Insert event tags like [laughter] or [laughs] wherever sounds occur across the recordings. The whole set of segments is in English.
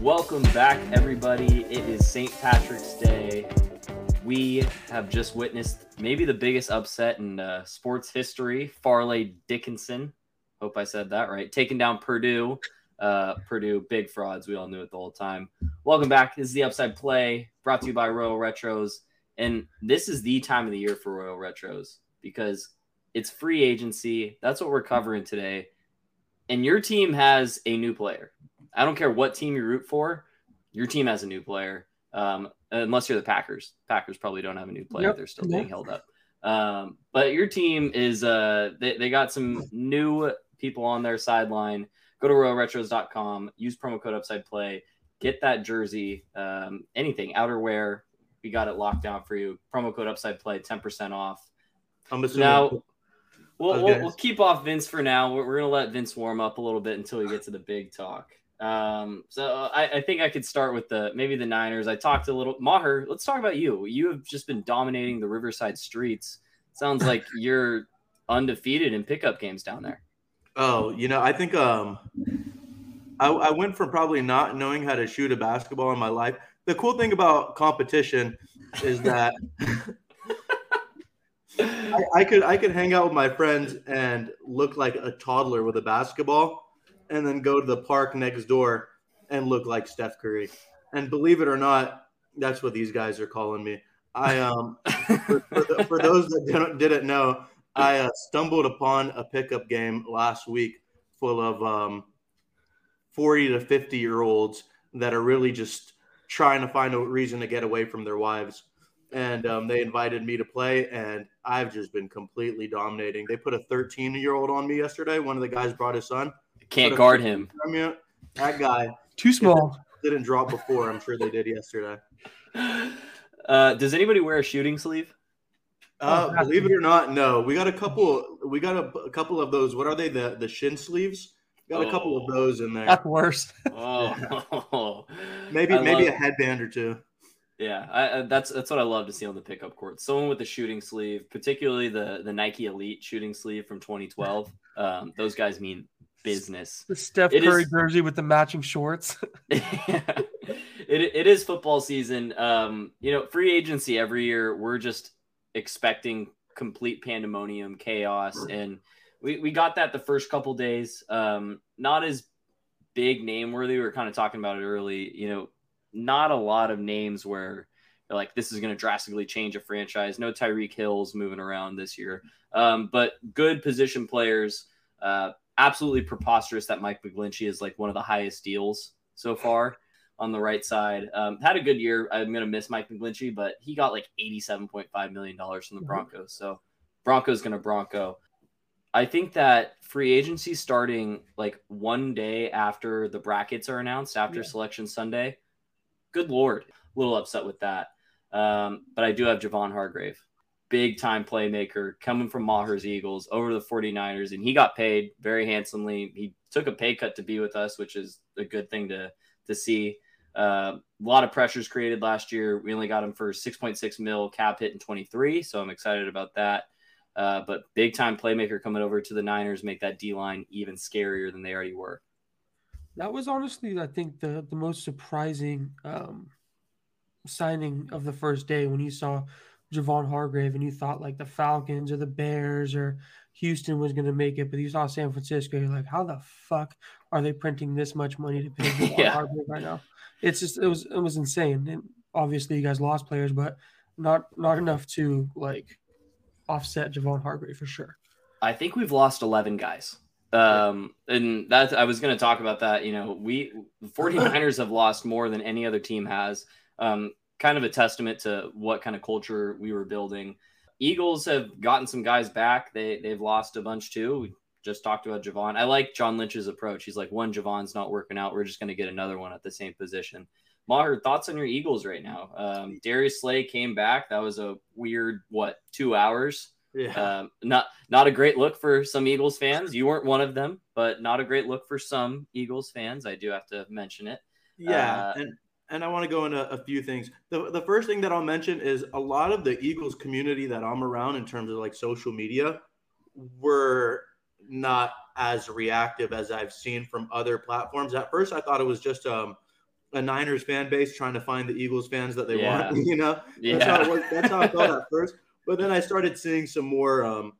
Welcome back, everybody. It is St. Patrick's Day. We have just witnessed maybe the biggest upset in uh, sports history. Fairleigh Dickinson, hope I said that right, taking down Purdue. Uh, Purdue, big frauds. We all knew it the whole time. Welcome back. This is the Upside Play brought to you by Royal Retros. And this is the time of the year for Royal Retros because it's free agency. That's what we're covering today. And your team has a new player. I don't care what team you root for, your team has a new player. Um, unless you're the Packers. Packers probably don't have a new player. Yep. They're still being held up. Um, but your team is uh they, they got some new people on their sideline. Go to royalretros.com, use promo code upside play, get that jersey, um, anything, outerwear. We got it locked down for you. Promo code upside play, 10% off. I'm assuming now we'll, we'll, we'll, keep off Vince for now. We're, we're gonna let Vince warm up a little bit until we get to the big talk. Um, so I, I, think I could start with the maybe the Niners. I talked a little Maher. Let's talk about you. You have just been dominating the Riverside streets. Sounds like [laughs] you're undefeated in pickup games down there. Oh, you know, I think um, I, I went from probably not knowing how to shoot a basketball in my life. The cool thing about competition is that [laughs] I, I could I could hang out with my friends and look like a toddler with a basketball and then go to the park next door and look like Steph Curry. And believe it or not, that's what these guys are calling me. I um [laughs] for, for, the, for those that didn't, didn't know, I uh, stumbled upon a pickup game last week full of um 40 to 50 year olds that are really just trying to find a reason to get away from their wives. And um, they invited me to play, and I've just been completely dominating. They put a 13 year old on me yesterday. One of the guys brought his son. Can't guard him. That guy. Too small. Didn't drop before. I'm sure they did yesterday. [laughs] Uh, does anybody wear a shooting sleeve? Uh, oh, believe it or not, no. We got a couple. We got a, a couple of those. What are they? The the shin sleeves. Got oh. a couple of oh. those in there. That's worse. [laughs] oh, [laughs] maybe I maybe love, a headband or two. Yeah, I, that's that's what I love to see on the pickup court. Someone with a shooting sleeve, particularly the the Nike Elite shooting sleeve from 2012. Um, those guys mean business. The Steph it Curry is, jersey with the matching shorts. yeah, [laughs] [laughs] it, it is football season. Um, you know, free agency every year. We're just expecting complete pandemonium, chaos, and we, we got that the first couple days. Um, not as big name worthy. We were kind of talking about it early. You know, not a lot of names where like this is going to drastically change a franchise. No Tyreek Hills moving around this year, um, but good position players. Uh, absolutely preposterous that Mike McGlinchey is like one of the highest deals so far on the right side. Um, had a good year. I'm going to miss Mike McGlinchey, but he got like $87.5 million from the mm-hmm. Broncos. So Broncos going to Bronco. I think that free agency starting like one day after the brackets are announced, after yeah. selection Sunday. Good Lord. A little upset with that. Um, but I do have Javon Hargrave big time playmaker coming from Maher's Eagles over the 49ers, and he got paid very handsomely. He took a pay cut to be with us, which is a good thing to to see. Uh, a lot of pressures created last year. We only got him for 6.6 mil cap hit in 23, so I'm excited about that. Uh, but big time playmaker coming over to the Niners make that D line even scarier than they already were. That was honestly, I think, the the most surprising um, signing of the first day when you saw Javon Hargrave and you thought like the Falcons or the Bears or Houston was going to make it, but you saw San Francisco, you're like, how the fuck are they printing this much money to pay [laughs] Javon yeah. Hargrave right now? It's just it was it was insane. And obviously, you guys lost players, but not not enough to like offset Javon Hargrave for sure. I think we've lost 11 guys. Um, and that I was going to talk about that. You know, we 49ers [laughs] have lost more than any other team has. Um, kind of a testament to what kind of culture we were building. Eagles have gotten some guys back. They they've lost a bunch too. We just talked about Javon. I like John Lynch's approach. He's like, one Javon's not working out. We're just going to get another one at the same position. Maher, thoughts on your Eagles right now? Um, Darius Slay came back. That was a weird what two hours. Yeah. Um, not not a great look for some Eagles fans. You weren't one of them, but not a great look for some Eagles fans. I do have to mention it. Yeah, uh, and and I want to go into a few things. The, the first thing that I'll mention is a lot of the Eagles community that I'm around in terms of like social media were not as reactive as I've seen from other platforms. At first, I thought it was just um, a Niners fan base trying to find the Eagles fans that they Yeah. want. [laughs] You know, Yeah. that's how it that's how I felt at first. But then I started seeing some more, um,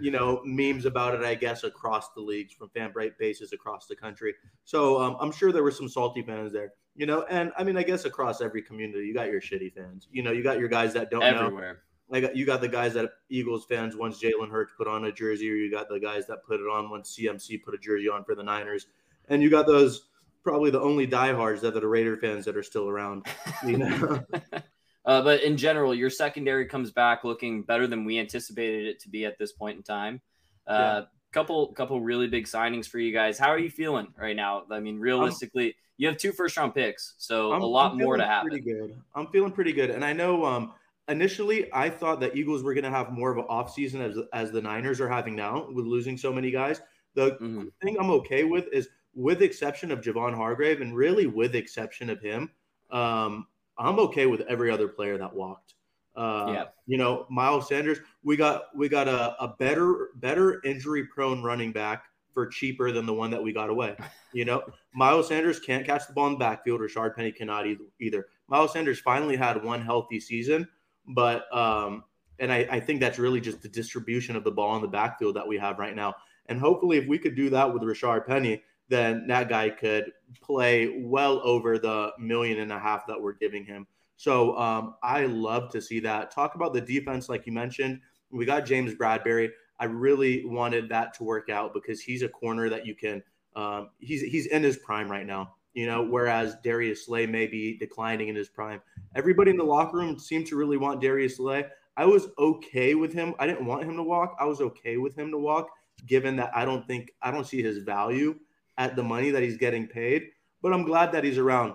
you know, memes about it. I guess across the leagues from fan bases across the country. So um, I'm sure there were some salty fans there. You know, and I mean, I guess across every community, you got your shitty fans. You know, you got your guys that don't know. Everywhere. I got you got the guys that Eagles fans once Jalen Hurts put on a jersey, or you got the guys that put it on once CMC put a jersey on for the Niners, and you got those probably the only diehards that are the Raider fans that are still around. You know, [laughs] Uh, but in general, your secondary comes back looking better than we anticipated it to be at this point in time. Uh, Couple, couple really big signings for you guys. How are you feeling right now? I mean, realistically, you have two first round picks, so I'm- a lot I'm more to happen. Pretty good. I'm feeling pretty good, and I know um, initially I thought that Eagles were going to have more of an offseason as as the Niners are having now with losing so many guys. The Mhm. thing I'm okay with is, with exception of Javon Hargrave, and really with exception of him, um, I'm okay with every other player that walked. Uh, Yeah. you know, Miles Sanders, we got we got a, a better better injury prone running back for cheaper than the one that we got away. [laughs] You know, Miles Sanders can't catch the ball in the backfield, Rashard Penny cannot either. either. Miles Sanders finally had one healthy season, but um, and I, I think that's really just the distribution of the ball in the backfield that we have right now. And hopefully, if we could do that with Rashard Penny, then that guy could play well over the million and a half that we're giving him. So um, I love to see that. Talk about the defense, like you mentioned. We got James Bradberry. I really wanted that to work out because he's a corner that you can. Um, he's he's in his prime right now, you know. Whereas Darius Slay may be declining in his prime. Everybody in the locker room seemed to really want Darius Slay. I was okay with him. I didn't want him to walk. I was okay with him to walk, given that I don't think I don't see his value at the money that he's getting paid. But I'm glad that he's around.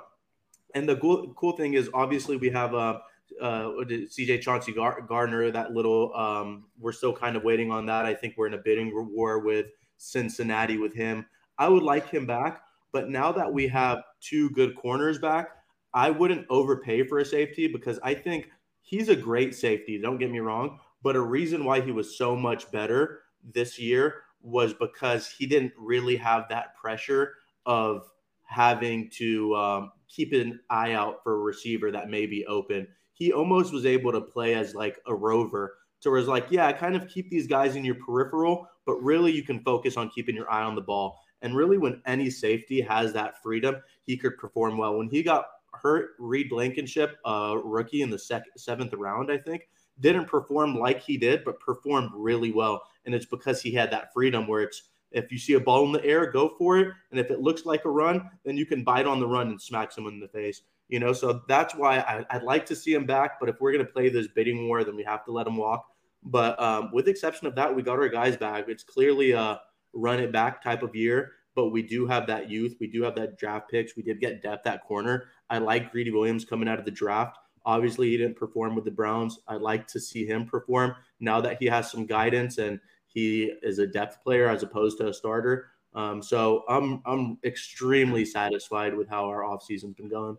And the cool, cool thing is, obviously, we have uh, uh, CJ Chauncey Gar- Gardner. That little, um, we're still kind of waiting on that. I think we're in a bidding war with Cincinnati with him. I would like him back, but now that we have two good corners back, I wouldn't overpay for a safety because I think he's a great safety. Don't get me wrong, but a reason why he was so much better this year was because he didn't really have that pressure of having to um, keep an eye out for a receiver that may be open. He almost was able to play as like a rover. So it was like, yeah, kind of keep these guys in your peripheral, but really you can focus on keeping your eye on the ball. And really, when any safety has that freedom, he could perform well. When he got hurt, Reed Blankenship, uh, rookie in the second, seventh round, I think, didn't perform like he did, but performed really well. And it's because he had that freedom where it's if you see a ball in the air, go for it. And if it looks like a run, then you can bite on the run and smack someone in the face. You know, so that's why I, would like to see him back. But if we're going to play this bidding war, then we have to let him walk. But um, with the exception of that, we got our guys back. It's clearly a run it back type of year, but we do have that youth. We do have that draft picks. We did get depth at corner. I like Greedy Williams coming out of the draft. Obviously, he didn't perform with the Browns. I'd like to see him perform now that he has some guidance and he is a depth player as opposed to a starter. Um, so I'm I'm extremely satisfied with how our offseason's been going.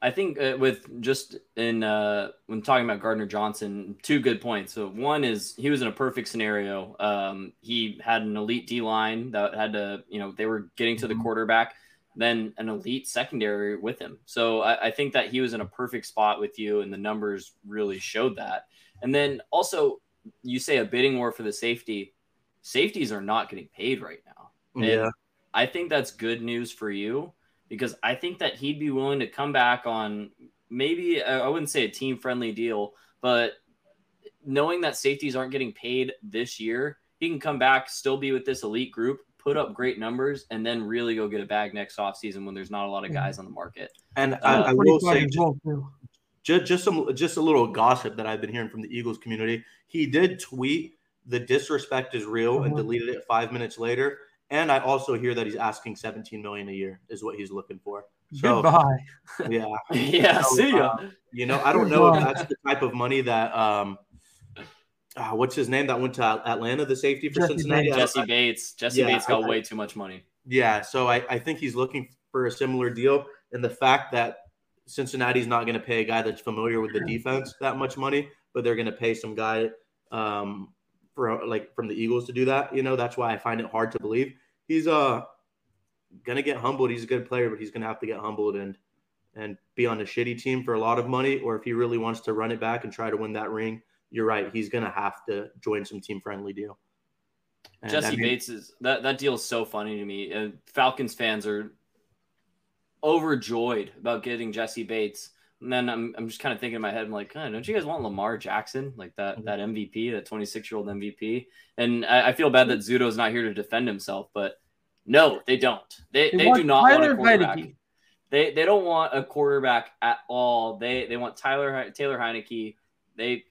I think uh, with just in uh, when talking about Gardner Johnson, two good points. So one is he was in a perfect scenario. Um, he had an elite D line that had to, you know, they were getting to the quarterback, then an elite secondary with him. So I, I think that he was in a perfect spot with you, and the numbers really showed that. And then also, you say a bidding war for the safety. Safeties are not getting paid right now. And Yeah. I think that's good news for you because I think that he'd be willing to come back on maybe uh, I wouldn't say a team friendly deal, but knowing that safeties aren't getting paid this year, he can come back, still be with this elite group, put up great numbers, and then really go get a bag next offseason when there's not a lot of guys on the market. And Uh, I, I will 25 say as too. Just, just some just a little gossip that I've been hearing from the Eagles community. He did tweet the disrespect is real and Mhm. deleted it five minutes later. And I also hear that he's asking 17 million a year is what he's looking for. So Goodbye. [laughs] yeah, [laughs] yeah, So, see ya. uh, you know, I don't know if that's the type of money that um, uh, what's his name that went to Atlanta, the safety for Jessie Cincinnati. Bates. Jessie Bates. Jessie Yeah, Bates got I- way too much money. Yeah, so I, I think he's looking for a similar deal. And the fact that Cincinnati's not going to pay a guy that's familiar with the defense that much money, but they're going to pay some guy um, for like from the Eagles to do that. You know, that's why I find it hard to believe. He's uh gonna get humbled. He's a good player, but he's gonna have to get humbled. And and be on a shitty team for a lot of money, or if he really wants to run it back and try to win that ring, you're right. He's going to have to join some team friendly deal. And Jessie I mean, Bates is that that deal is so funny to me. And Falcons fans are overjoyed about getting Jessie Bates. And then I'm, I'm just kind of thinking in my head, I'm like, oh, don't you guys want Lamar Jackson, like that mm-hmm. that MVP, that 26 year old MVP? And I, I, feel bad that Zudo's not here to defend himself, but no, they don't. They, they, they do not Tyler want a quarterback. Heinicke. They they don't want a quarterback at all. They they want Tyler Taylor Heinicke. They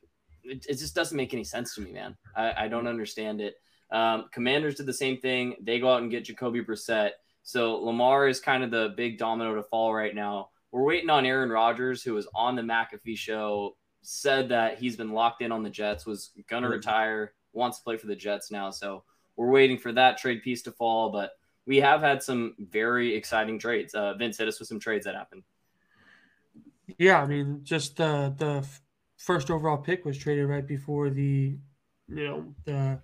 it, it just doesn't make any sense to me, man. I, I don't understand it. Um, Commanders did the same thing. They go out and get Jacoby Brissett. So Lamar is kind of the big domino to fall right now. We're waiting on Aaron Rodgers, who was on the McAfee show, said that he's been locked in on the Jets, was gonna retire, wants to play for the Jets now. So we're waiting for that trade piece to fall. But we have had some very exciting trades. Uh, Vince hit us with some trades that happened. Yeah, I mean, just uh, the first overall pick was traded right before the, you know, the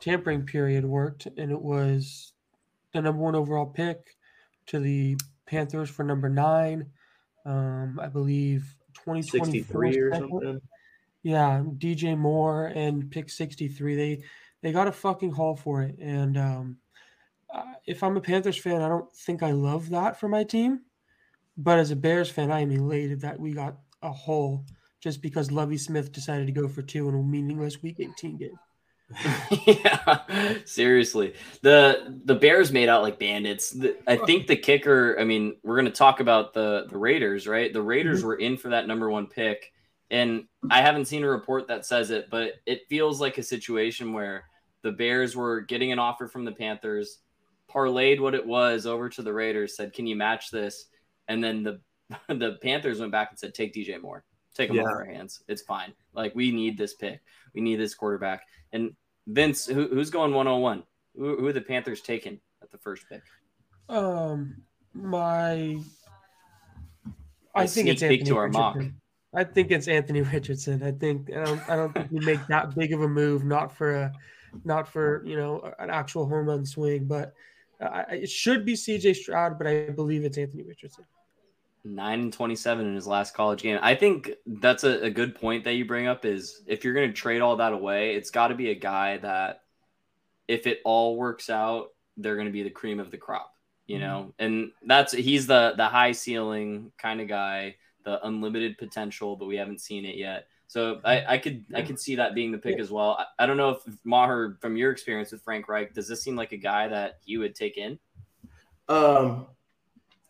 tampering period worked, and it was the number one overall pick to the Panthers for number nine. Um, I believe 2024 or something. Yeah, DJ Moore and pick 63. They they got a fucking haul for it, and um, uh, if I'm a Panthers fan, I don't think I love that for my team. But as a Bears fan, I am elated that we got a haul just because Lovie Smith decided to go for two in a meaningless Week 18 game. [laughs] yeah, seriously. The the Bears made out like bandits. The, I think the kicker. I mean, we're going to talk about the the Raiders, right? The Raiders mm-hmm. were in for that number one pick, and I haven't seen a report that says it, but it feels like a situation where the Bears were getting an offer from the Panthers, parlayed what it was over to the Raiders, said, "Can you match this?" And then the [laughs] the Panthers went back and said, "Take DJ Moore." Take them yeah. off our hands. It's fine. Like we need this pick. We need this quarterback. And Vince, who, who's going 101? Who, who are the Panthers taking at the first pick? Um, my, I think it's Anthony to our Richardson. mock. I think it's Anthony Richardson. I think I don't, I don't think you make that big of a move, not for a, not for you know an actual home run swing, but uh, it should be C.J. Stroud, but I believe it's Anthony Richardson nine and 27 in his last college game. I think that's a, a good point that you bring up is if you're going to trade all that away, it's got to be a guy that if it all works out, they're going to be the cream of the crop, you mm-hmm. know? And that's, he's the, the high ceiling kind of guy, the unlimited potential, but we haven't seen it yet. So I, I could, I could see that being the pick yeah. as well. I, I don't know if Maher, from your experience with Frank Reich, does this seem like a guy that you would take in? Um,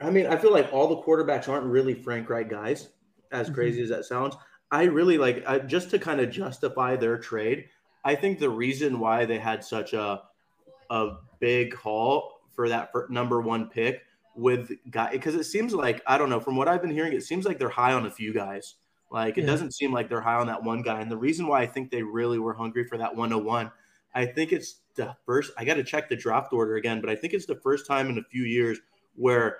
I mean, I feel like all the quarterbacks aren't really Frank Reich guys, as mm-hmm. crazy as that sounds. I really like I, just to kind of justify their trade. I think the reason why they had such a a big haul for that for number one pick with guy because it seems like I don't know from what I've been hearing, it seems like they're high on a few guys. Like it yeah. doesn't seem like they're high on that one guy. And the reason why I think they really were hungry for that 101, I think it's the first. I got to check the draft order again, but I think it's the first time in a few years where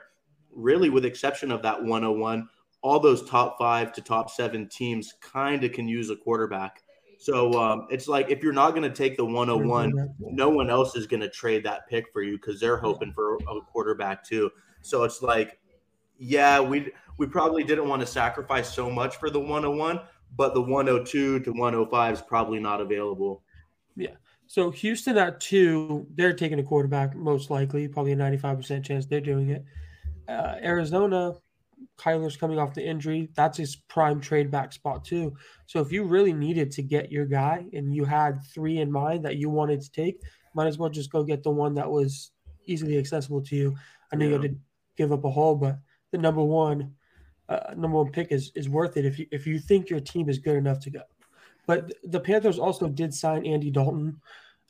really, with exception of that 101, all those top five to top seven teams kind of can use a quarterback. So um, it's like if you're not going to take the 101, no one else is going to trade that pick for you because they're hoping for a quarterback too. So it's like, yeah, we we probably didn't want to sacrifice so much for the 101, but the 102 to 105 is probably not available. Yeah. So Houston at two, they're taking a quarterback most likely, probably a 95% chance they're doing it uh, Arizona, Kyler's coming off the injury. That's his prime trade back spot too. So if you really needed to get your guy and you had three in mind that you wanted to take, might as well just go get the one that was easily accessible to you. I know yeah. you had to give up a haul, but the number one, uh, number one pick is is worth it if you if you think your team is good enough to go. But the Panthers also did sign Andy Dalton,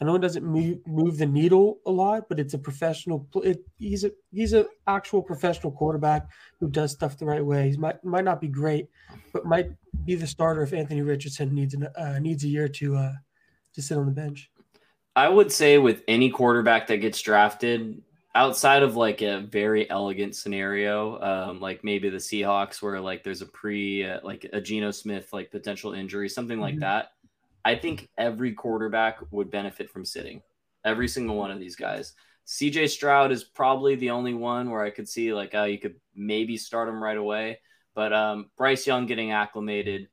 I know it doesn't move, move the needle a lot, but it's a professional. It, he's a he's an actual professional quarterback who does stuff the right way. He might might not be great, but might be the starter if Anthony Richardson needs an, uh, needs a year to uh, to sit on the bench. I would say with any quarterback that gets drafted, outside of like a very elegant scenario, um, like maybe the Seahawks, where like there's a pre uh, like a Geno Smith like potential injury, something like mm-hmm. that I think every quarterback would benefit from sitting. Every single one of these guys. CJ Stroud is probably the only one where I could see like oh, you could maybe start him right away. But um, Bryce Young getting acclimated.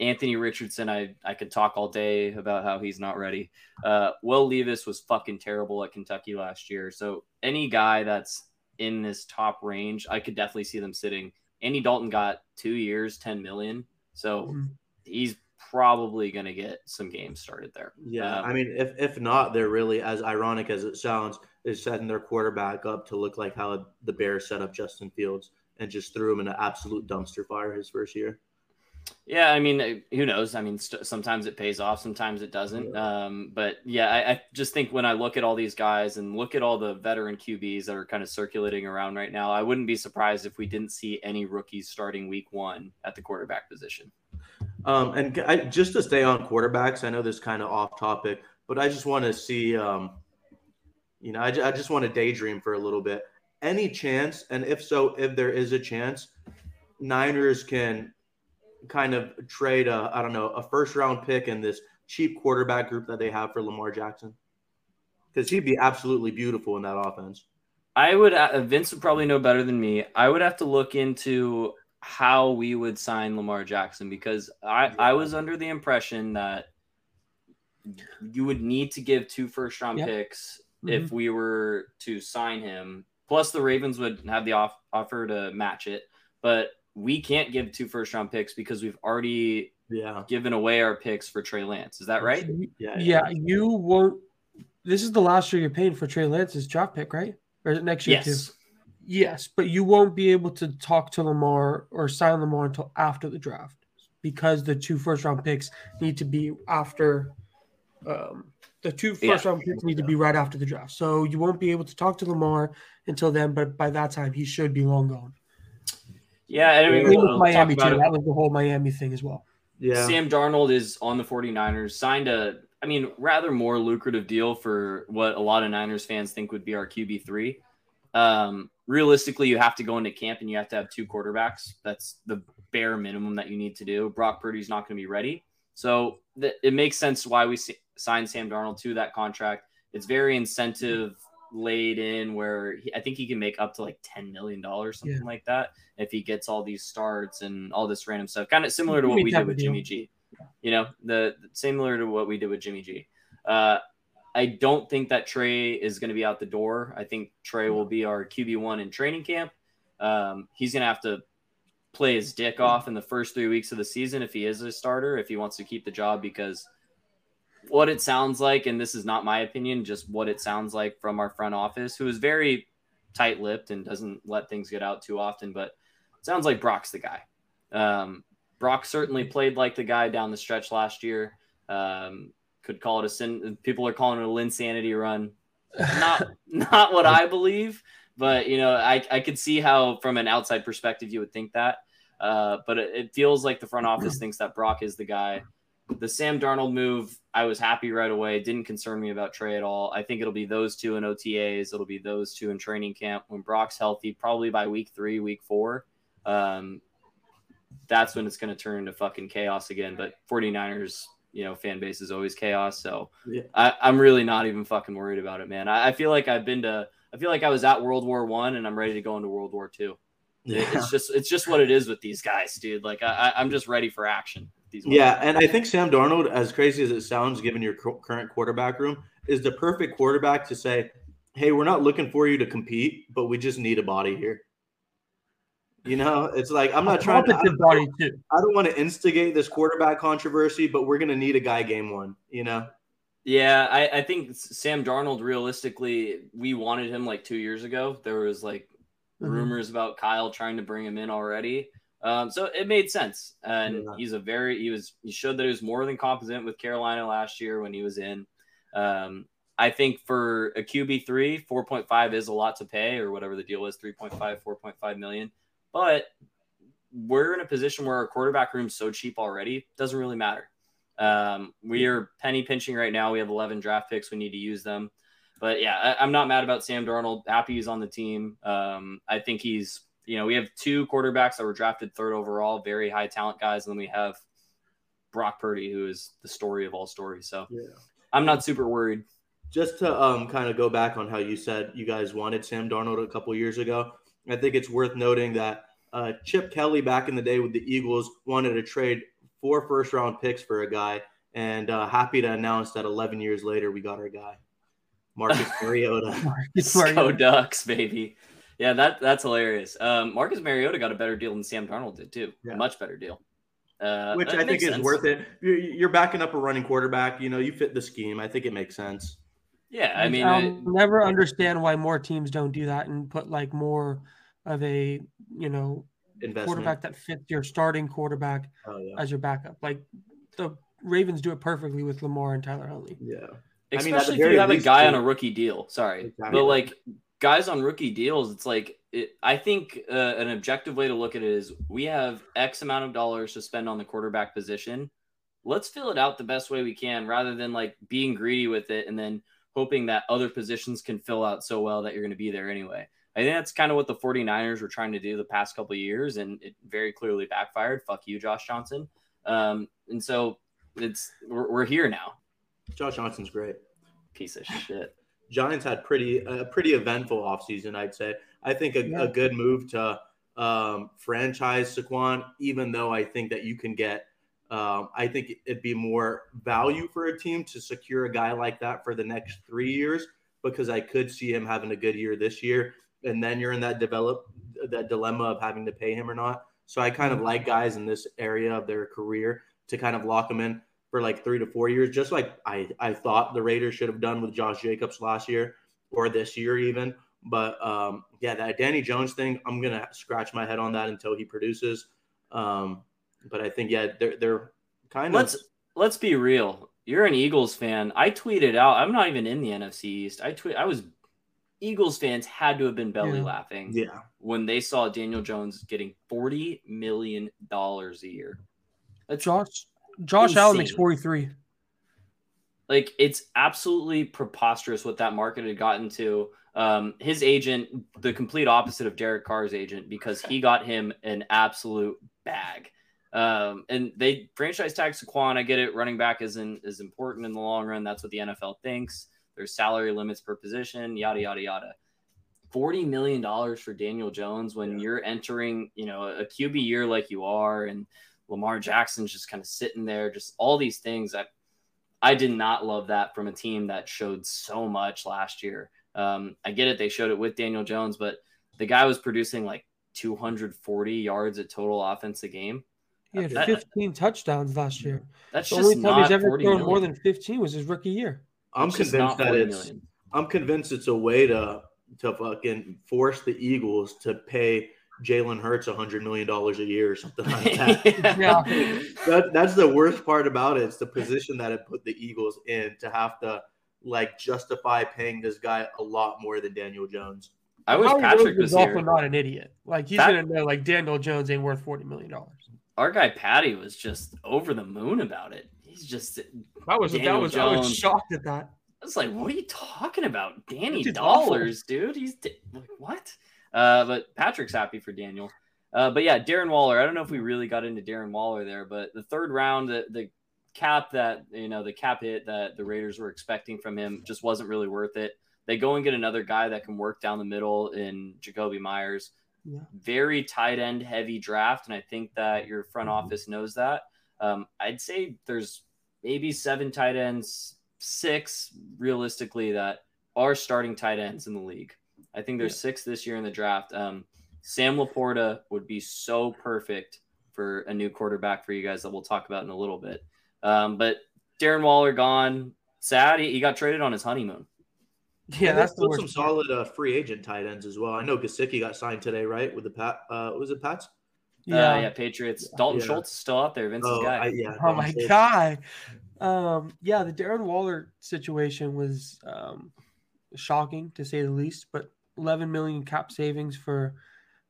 Anthony Richardson, I, I could talk all day about how he's not ready. Uh, Will Levis was fucking terrible at Kentucky last year. So any guy that's in this top range, I could definitely see them sitting. Andy Dalton got two years, 10 million. So mm-hmm. he's probably going to get some games started there. Yeah. Um, I mean, if, if not, they're really, as ironic as it sounds, is setting their quarterback up to look like how the Bears set up Justin Fields and just threw him in an absolute dumpster fire his first year. Yeah, I mean, who knows? I mean, st- sometimes it pays off, sometimes it doesn't. Um, but yeah, I, I, just think when I look at all these guys and look at all the veteran QBs that are kind of circulating around right now, I wouldn't be surprised if we didn't see any rookies starting week one at the quarterback position. Um, and I, just to stay on quarterbacks, I know this kind of off topic, but I just want to see, um, you know, I, I just want to daydream for a little bit. Any chance, and if so, if there is a chance, Niners can kind of trade a I don't know a first round pick in this cheap quarterback group that they have for Lamar Jackson? Because he'd be absolutely beautiful in that offense. I would. Uh, Vince would probably know better than me. I would have to look into how we would sign Lamar Jackson because I yeah. I was under the impression that you would need to give two first round picks mm-hmm. if we were to sign him. Plus, the Ravens would have the off- offer to match it. But we can't give two first round picks because we've already yeah given away our picks for Trey Lance. Is that right? Yeah, yeah. You won't. This is the last year you're paying for Trey Lance's draft pick, right? Or is it next year yes. too? Yes, but you won't be able to talk to Lamar or sign Lamar until after the draft because the two first round picks need to be after. Um, the two first yeah. round picks need to be right after the draft, so you won't be able to talk to Lamar until then. But by that time, he should be long gone. Yeah, and I mean, we'll Miami too. It. That was the whole Miami thing as well. Yeah. Sam Darnold is on the 49ers, signed a, I mean, rather more lucrative deal for what a lot of Niners fans think would be our QB3. Um, realistically, you have to go into camp and you have to have two quarterbacks. That's the bare minimum that you need to do. Brock Purdy's not going to be ready. So th- it makes sense why we s- signed Sam Darnold to that contract. It's very incentive laid in where he, I think he can make up to like $10 million, something yeah. like that, if he gets all these starts and all this random stuff. Kind of similar to what we did with Jimmy G. You know, the similar to what we did with Jimmy G. Uh, I don't think that Trey is going to be out the door. I think Trey will be our QB1 in training camp. Um, he's going to have to play his dick off in the first three weeks of the season if he is a starter, if he wants to keep the job, because – what it sounds like, and this is not my opinion, just what it sounds like from our front office, who is very tight lipped and doesn't let things get out too often, but sounds like Brock's the guy. Um, Brock certainly played like the guy down the stretch last year. Um, could call it a sin. People are calling it a Linsanity run. [laughs] Not not what I believe, but you know, I, I could see how from an outside perspective you would think that. Uh, but it, it feels like the front office thinks that Brock is the guy the Sam Darnold move, I was happy right away. It didn't concern me about Trey at all. I think it'll be those two in OTAs. It'll be those two in training camp. When Brock's healthy, probably by week three, week four, um, that's when it's going to turn into fucking chaos again. But 49ers, you know, fan base is always chaos. So yeah. I, am really not even fucking worried about it, man. I, I, feel like I've been to, I feel like I was at World War One and I'm ready to go into World War Two. Yeah. It's just, it's just what it is with these guys, dude. Like I, I'm just ready for action these. Yeah, and I think Sam Darnold, as crazy as it sounds, given your current quarterback room, is the perfect quarterback to say, "Hey, we're not looking for you to compete, but we just need a body here." You know, it's like I'm not a trying to. I body too. I don't want to instigate this quarterback controversy, but we're going to need a guy game one. You know. Yeah, I, I think Sam Darnold. Realistically, we wanted him like two years ago. There was like mm-hmm. rumors about Kyle trying to bring him in already. Um, so it made sense, and yeah. he's a very he was he showed that he was more than competent with Carolina last year when he was in. Um, I think for a QB three, four point five is a lot to pay, or whatever the deal is, 3.5, 4.5 million. But we're in a position where our quarterback room is so cheap already, doesn't really matter. Um, we are penny pinching right now. We have 11 draft picks. We need to use them. But yeah, I, am not mad about Sam Darnold. Happy he's on the team. Um, I think he's you know, we have two quarterbacks that were drafted third overall, very high talent guys, and then we have Brock Purdy, who is the story of all stories. So yeah. I'm not super worried. just to um, kind of go back on how you said you guys wanted Sam Darnold a couple years ago, I think it's worth noting that uh, Chip Kelly back in the day with the Eagles wanted to trade four first round picks for a guy, and uh, happy to announce that 11 years later we got our guy, Marcus [laughs] Mariota. Marcus [laughs] Go Mariota. Ducks, baby. Yeah, that that's hilarious. Um, Marcus Mariota got a better deal than Sam Darnold did too. Yeah. Much better deal. Uh, Which I think makes is worth it. You're, you're backing up a running quarterback. You know, you fit the scheme. I think it makes sense. Yeah, I mean, I'll never understand why more teams don't do that and put like more of a you know Investment. quarterback that fits your starting quarterback Oh, yeah. as your backup. Like the Ravens do it perfectly with Lamar and Tyler Huntley. yeah. I mean, at especially the if you have a guy too- on a rookie deal. Sorry, Exactly. but like guys on rookie deals, it's like it, I think uh, an objective way to look at it is we have X amount of dollars to spend on the quarterback position. Let's fill it out the best way we can, rather than like being greedy with it and then hoping that other positions can fill out so well that you're going to be there anyway. I think that's kind of what the 49ers were trying to do the past couple of years, and it very clearly backfired. Fuck you, Josh Johnson. Um, and so it's we're, we're here now. Josh Johnson's great. Piece of shit. [laughs] Giants had pretty a pretty eventful offseason, I'd say. I think a, Yeah. a good move to um, franchise Saquon, even though I think that you can get, um, I think it'd be more value for a team to secure a guy like that for the next three years because I could see him having a good year this year, and then you're in that develop that dilemma of having to pay him or not. So I kind of like guys in this area of their career to kind of lock them in for like three to four years, just like I, I thought the Raiders should have done with Josh Jacobs last year or this year even. But um, yeah, that Danny Jones thing, I'm gonna scratch my head on that until he produces. Um, but I think yeah, they're they're kind of let's let's be real. You're an Eagles fan. I tweeted out. I'm not even in the NFC East. I tweet. I was Eagles fans had to have been belly Yeah. laughing yeah. when they saw Daniel Jones getting forty million dollars a year. That's Josh Josh Allen makes Insane. 43. like it's absolutely preposterous what that market had gotten to. Um, his agent, the complete opposite of Derek Carr's agent, because he got him an absolute bag. Um, and they franchise tag Saquon. I get it. Running back isn't is important in the long run. That's what the NFL thinks. There's salary limits per position. Yada yada yada. Forty million dollars for Daniel Jones when Yeah. you're entering, you know, a QB year like you are, and Lamar Jackson's just kind of sitting there. Just all these things that I did not love that from a team that showed so much last year. Um, I get it; they showed it with Daniel Jones, but the guy was producing like 240 yards a total offense a game. He had That- 15 touchdowns last year. That's The just only time he's ever thrown million. more than 15 was his rookie year. I'm It's convinced that it's million. I'm convinced it's a way to to fucking force the Eagles to pay Jalen Hurts a hundred million dollars a year or something like that. [laughs] Yeah. [laughs] that, that's the worst part about it. It's the position that it put the Eagles in to have to like justify paying this guy a lot more than Daniel Jones. I wish Howie Patrick Roseman's was also here. not an idiot. Like he's Pat- gonna know like Daniel Jones ain't worth 40 million dollars. Our guy Patty was just over the moon about it. Just That was Daniel that was I was Jones. shocked at that. I was like, what are you talking about? Danny is awful. Dollars, dude. He's like, what? Uh, but Patrick's happy for Daniel. Uh, but yeah, Darren Waller. I don't know if we really got into Darren Waller there, but the third round, the, the cap that you know, the cap hit that the Raiders were expecting from him just wasn't really worth it. They go and get another guy that can work down the middle in Jakobi Meyers. Yeah. Very tight end heavy draft, and I think that your front office knows that. Um, I'd say there's maybe seven tight ends, six realistically that are starting tight ends in the league. I think there's six this year in the draft. Um, Sam Laporta would be so perfect for a new quarterback for you guys that we'll talk about in a little bit. Um, but Darren Waller gone. Sad. He, he got traded on his honeymoon. Yeah, that's the worst. some solid uh, free agent tight ends as well. I know Gesicki got signed today, right? With the Pat, uh, was it Pats? Yeah, uh, yeah. Patriots. Dalton Yeah. Schultz is still out there. Vince's Oh, guy. I, yeah. Oh my Schultz. god. Um, yeah, the Darren Waller situation was um, shocking to say the least. But 11 million cap savings for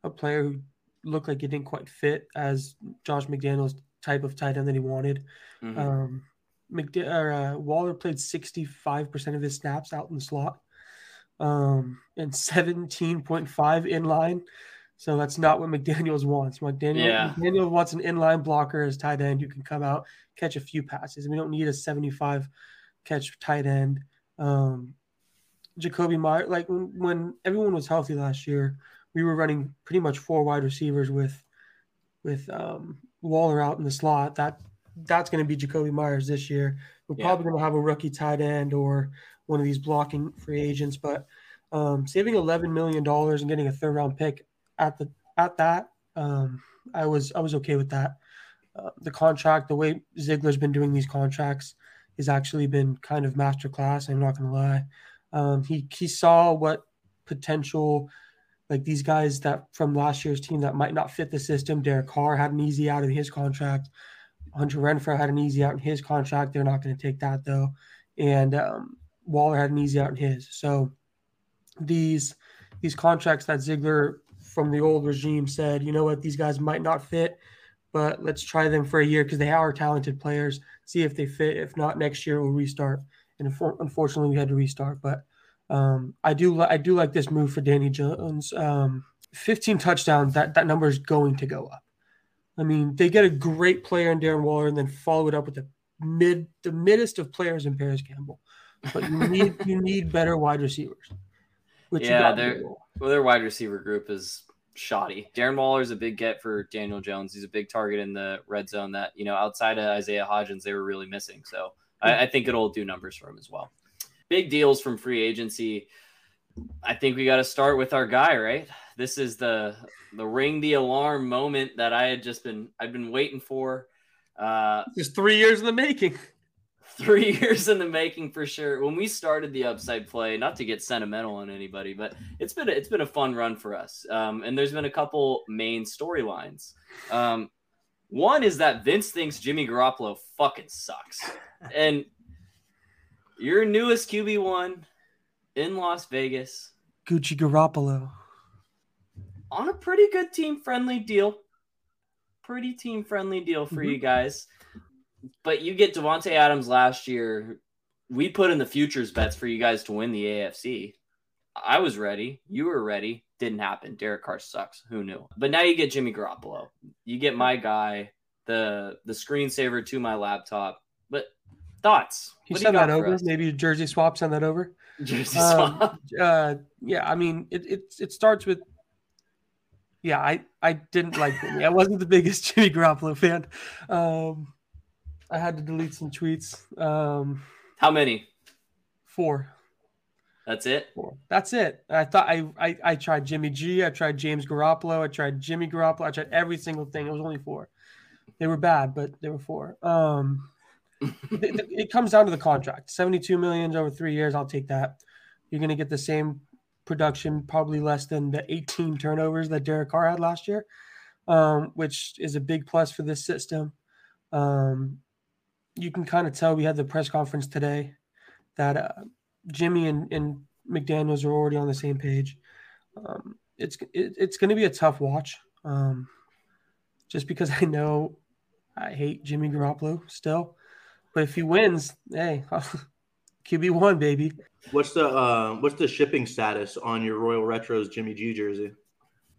a player who looked like he didn't quite fit as Josh McDaniels' type of tight end that he wanted. Mhm. Um, McD- or, uh, Waller played 65% of his snaps out in the slot um, and 17.5 in line. So that's not what McDaniels wants. McDaniel, Yeah. McDaniel wants an inline blocker as tight end who can come out, catch a few passes. We don't need a 75 catch tight end. Um, Jakobi Meyer, like when, when everyone was healthy last year, we were running pretty much four wide receivers with with um, Waller out in the slot. That that's going to be Jakobi Meyers this year. We're Yeah. probably going to have a rookie tight end or one of these blocking free agents, but um, saving eleven million dollars and getting a third round pick at the at that, um, I was I was okay with that. Uh, the contract, the way Ziegler's been doing these contracts, has actually been kind of masterclass. I'm not going to lie. Um, he he saw what potential like these guys that from last year's team that might not fit the system. Derek Carr had an easy out in his contract. Hunter Renfrow had an easy out in his contract. They're not going to take that though, and um, Waller had an easy out in his. So these these contracts that Ziegler from the old regime said, you know what, these guys might not fit, but let's try them for a year because they are talented players. See if they fit. If not, next year we'll restart. And unfortunately, we had to restart. But um, I do li- I do like this move for Danny Jones. Um, 15 touchdowns. That that number is going to go up. I mean, they get a great player in Darren Waller and then follow it up with the mid the middest of players in Parris Campbell. But you need you need better wide receivers. Yeah, got they're- in the role. Well, their wide receiver group is shoddy. Darren Waller is a big get for Daniel Jones. He's a big target in the red zone that, you know, outside of Isaiah Hodgins, they were really missing. So I, I think it'll do numbers for him as well. Big deals from free agency. I think we got to start with our guy, right? This is the the ring the alarm moment that I had just been I've been waiting for. Uh, Just three years in the making. Three [laughs] years in the making for sure. When we started the upside play, not to get sentimental on anybody, but it's been a, it's been a fun run for us. Um, and there's been a couple main storylines. Um, one is that Vince thinks Jimmy Garoppolo fucking sucks, and your newest QB one in Las Vegas Gucci Garoppolo. on a pretty good team friendly deal. Pretty team friendly deal for you guys. But you get Davante Adams last year. We put in the futures bets for you guys to win the AFC. I was ready. You were ready. Didn't happen. Derek Carr sucks. Who knew? But now you get Jimmy Garoppolo. You get my guy, the the screensaver to my laptop. But thoughts? You send got that over. us? Maybe Jersey swap. Send that over. Jersey Um, swap. uh, yeah, I mean, it, it it starts with. Yeah, I I didn't like him. I wasn't the biggest [laughs] Jimmy Garoppolo fan. Um, I had to delete some tweets. Um, How many? four, That's it. four. That's it. I thought I, I I tried Jimmy G. I tried James Garoppolo. I tried Jimmy Garoppolo. I tried every single thing. It was only four. They were bad, but they were four. Um, [laughs] it, it- comes down to the contract. Seventy-two millions over three years. I'll take that. You're going to get the same production, probably less than the 18 turnovers that Derek Carr had last year, um, which is a big plus for this system. Um, you can kind of tell we had the press conference today that uh, Jimmy and, and McDaniels are already on the same page. Um, it's it, it's going to be a tough watch, um, just because [laughs] I know I hate Jimmy Garoppolo still, but if he wins, hey, [laughs] QB one baby. What's the uh, what's the shipping status on your Royal Retros Jimmy G jersey?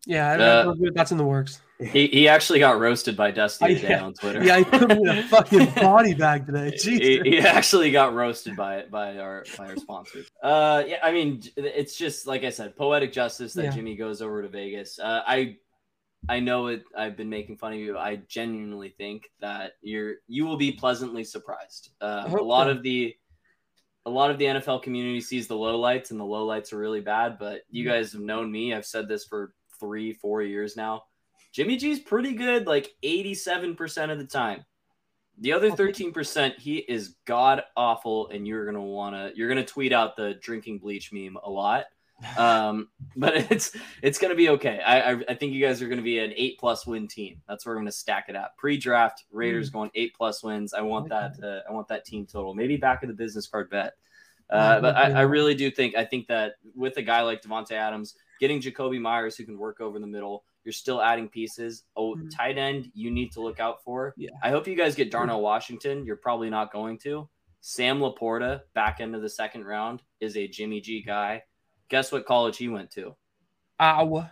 Yeah, I- Uh, that's in the works. He, he actually got roasted by Dusty I- [laughs] today on Twitter. Yeah, I put him in a fucking [laughs] body bag today. he, Jesus. he actually got roasted by by our by our sponsors. Uh, yeah, I mean, it's just like I said, poetic justice that Yeah. Jimmy goes over to Vegas. Uh, I I know it. I've been making fun of you. I genuinely think that you're you will be pleasantly surprised. Uh, a lot so. of the a lot of the NFL community sees the lowlights, and the lowlights are really bad. But you Mm-hmm. guys have known me. I've said this for three, four years now. Jimmy G's pretty good, like eighty-seven percent of the time. The other thirteen percent, he is god awful, and you're gonna wanna you're gonna tweet out the drinking bleach meme a lot. [laughs] Um, but it's it's gonna be okay. I, I I think you guys are gonna be an eight plus win team. That's where we're gonna stack it at. Pre-draft Raiders Mm. going eight plus wins. I want that. Uh, I want that team total. Maybe back of the business card bet. Uh, but I. I really do think I think that with a guy like Davante Adams, getting Jakobi Meyers who can work over the middle, you're still adding pieces. Oh, Mhm. tight end, you need to look out for. Yeah. I hope you guys get Darnell Washington. You're probably not going to. Sam Laporta, back end of the second round, is a Jimmy G guy. Guess what college he went to? Iowa.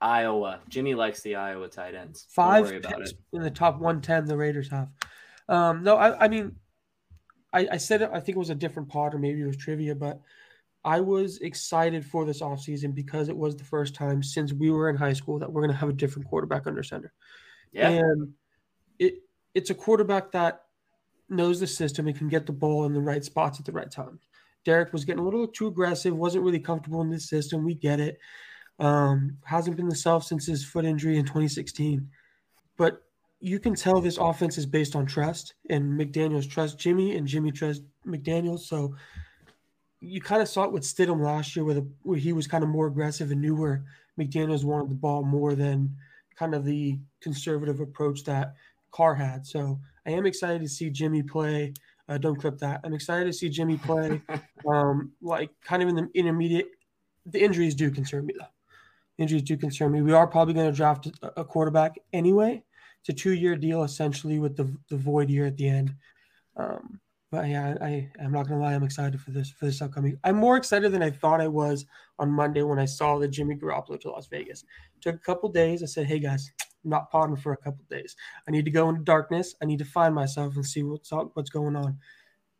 Iowa. Jimmy likes the Iowa tight ends. Don't Five worry about picks it. in the top 110 the Raiders have. Um, no, I, I mean, I, I said it, I think it was a different pod or maybe it was trivia, but I was excited for this offseason because it was the first time since we were in high school that we're going to have a different quarterback under center. Yeah. And it it's a quarterback that knows the system and can get the ball in the right spots at the right time. Derek was getting a little too aggressive, wasn't really comfortable in this system. We get it. Um, hasn't been the self since his foot injury in 2016. But you can tell this offense is based on trust, and McDaniels trusts Jimmy, and Jimmy trusts McDaniels. So you kind of saw it with Stidham last year, where, the, where he was kind of more aggressive and knew where McDaniels wanted the ball more than kind of the conservative approach that Carr had. So I am excited to see Jimmy play. Uh, don't clip that. I'm excited to see Jimmy play. [laughs] um, like kind of in the intermediate. The injuries do concern me though. Injuries do concern me. We are probably going to draft a, quarterback anyway. It's a two-year deal essentially with the the void year at the end. Um, but yeah, I, I'm not gonna lie, I'm excited for this for this upcoming. I'm more excited than I thought I was on Monday when I saw the Jimmy Garoppolo to Las Vegas. Took a couple days. I said, "Hey guys, I'm not potting for a couple days. I need to go into darkness. I need to find myself and see what's what's going on."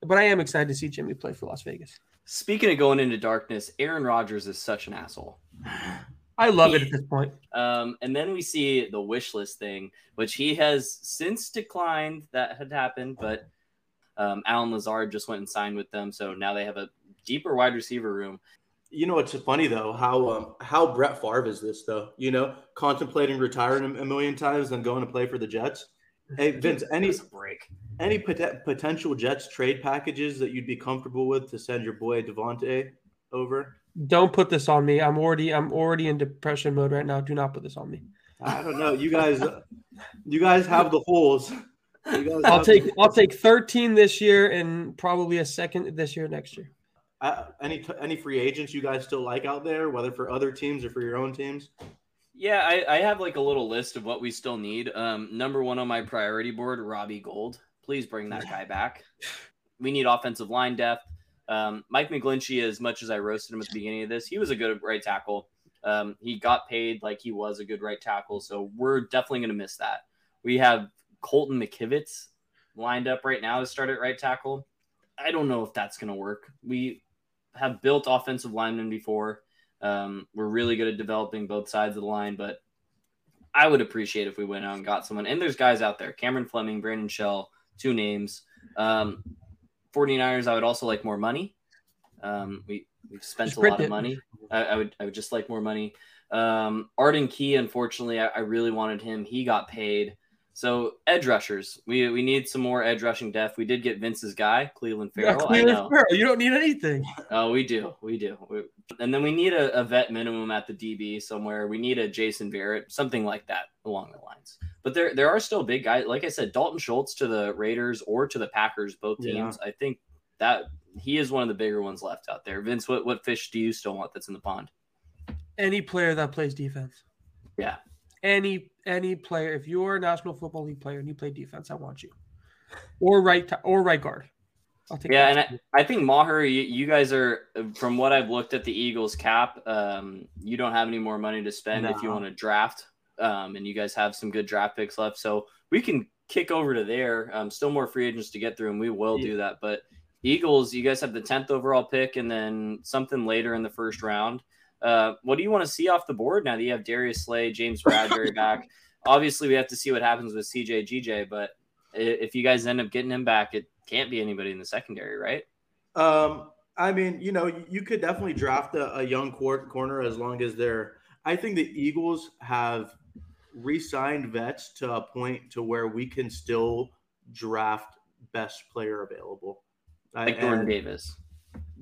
But I am excited to see Jimmy play for Las Vegas. Speaking of going into darkness, Aaron Rodgers is such an asshole. I love it at this point. Um, and then we see the wish list thing, which he has since declined. That had happened, but um, Allen Lazard just went and signed with them, so now they have a deeper wide receiver room. You know, it's funny though how um, how Brett Favre is this though. You know, contemplating retiring a million times and going to play for the Jets. Hey [laughs] Vince, any break, any pot- potential Jets trade packages that you'd be comfortable with to send your boy Davante over? Don't put this on me. I'm already I'm already in depression mode right now. Do not put this on me. I don't know. You guys, you guys have the holes. I'll take I'll take 13 this year and probably a second this year next year. Uh, any any free agents you guys still like out there, whether for other teams or for your own teams? Yeah, I, I have like a little list of what we still need. Um, number one on my priority board, Robbie Gould. Please bring that guy back. We need offensive line depth. Um, Mike McGlinchey, as much as I roasted him at the beginning of this, he was a good right tackle. Um, he got paid like he was a good right tackle, so we're definitely going to miss that. We have Colton McKivitz lined up right now to start at right tackle. I don't know if that's going to work. We have built offensive linemen before. Um, we're really good at developing both sides of the line, but I would appreciate if we went out and got someone. And there's guys out there Cameron Fleming, Brandon Shell, two names. Um, 49ers, I would also like more money. Um, we, we've spent a lot of money. I, I, would I would just like more money. Um, Arden Key, unfortunately, I, I really wanted him. He got paid. So edge rushers, we we need some more edge rushing depth. We did get Vince's guy, Clelin Ferrell. Yeah, Clelin Ferrell. You don't need anything. Oh, we do, we do. We, and then we need a, a, vet minimum at the DB somewhere. We need a Jason Verrett, something like that along the lines. But there there are still big guys. Like I said, Dalton Schultz to the Raiders or to the Packers, both teams. Yeah. I think that he is one of the bigger ones left out there. Vince, what what fish do you still want that's in the pond? Any player that plays defense. Yeah, any any player. If you're a National Football League player and you play defense, I want you. Or right or right guard. I'll take yeah, and I, I, think Maher, you, you, guys are from what I've looked at the Eagles cap. Um, you don't have any more money to spend no. if you want to draft, um, and you guys have some good draft picks left. So we can kick over to there. Um, still more free agents to get through, and we will yeah. do that. But Eagles, you guys have the tenth overall pick, and then something later in the first round. Uh, what do you want to see off the board now that you have Darius Slay, James Bradberry [laughs] back? Obviously, we have to see what happens with CJ GJ, but if you guys end up getting him back, it can't be anybody in the secondary, right? Um, I mean, you know, you could definitely draft a, a young court corner as long as they're. I think the Eagles have re-signed vets to a point to where we can still draft best player available, like Jordan Davis.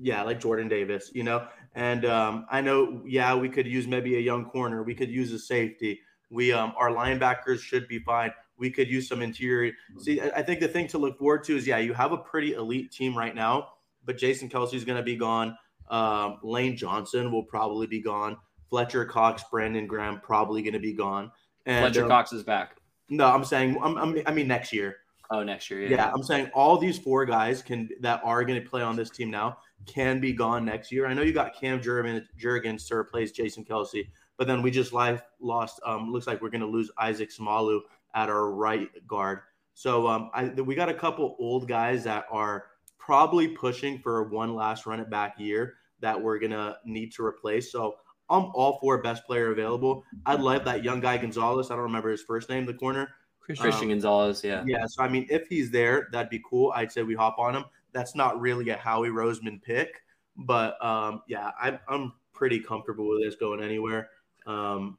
Yeah, like Jordan Davis. You know, and um, I know, yeah, we could use maybe a young corner. We could use a safety. We um, our linebackers should be fine. We could use some interior. See, I think the thing to look forward to is, yeah, you have a pretty elite team right now, but Jason Kelce's going to be gone. Um, Lane Johnson will probably be gone. Fletcher Cox, Brandon Graham probably going to be gone. And, Fletcher um, Cox is back. No, I'm saying, I'm, I'm, i mean, next year. Oh, next year. Yeah. yeah. I'm saying all these four guys can that are going to play on this team now can be gone next year. I know you got Cam Jurgens to replace Jason Kelce, but then we just live lost. Um, looks like we're going to lose Isaac Seumalo at our right guard. So um, I, we got a couple old guys that are probably pushing for one last run it back year that we're gonna need to replace. So I'm all for best player available. I'd love that young guy Gonzalez. I don't remember his first name, the corner. Christian. Christian Um, Gonzalez, yeah. Yeah, so I mean, if he's there, that'd be cool. I'd say we hop on him. That's not really a Howie Roseman pick, but um, yeah, I'm I'm pretty comfortable with this going anywhere. Um,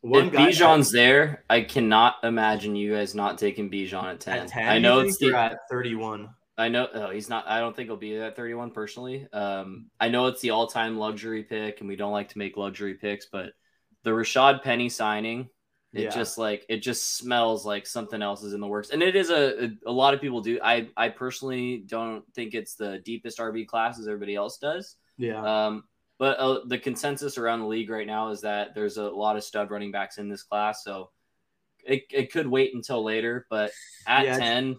one if Bijan's there, I cannot imagine you guys not taking Bijan at 10. at 10, I know it's the at 31. I know oh, he's not I don't think he'll be at 31 personally. Um I know it's the all-time luxury pick and we don't like to make luxury picks, but the Rashaad Penny signing, it Yeah. just like it just smells like something else is in the works. And it is a, a a lot of people do. I I personally don't think it's the deepest RB class as everybody else does. Yeah, Um, but uh, the consensus around the league right now is that there's a lot of stud running backs in this class, so it, it could wait until later. But at Yeah, it's- ten,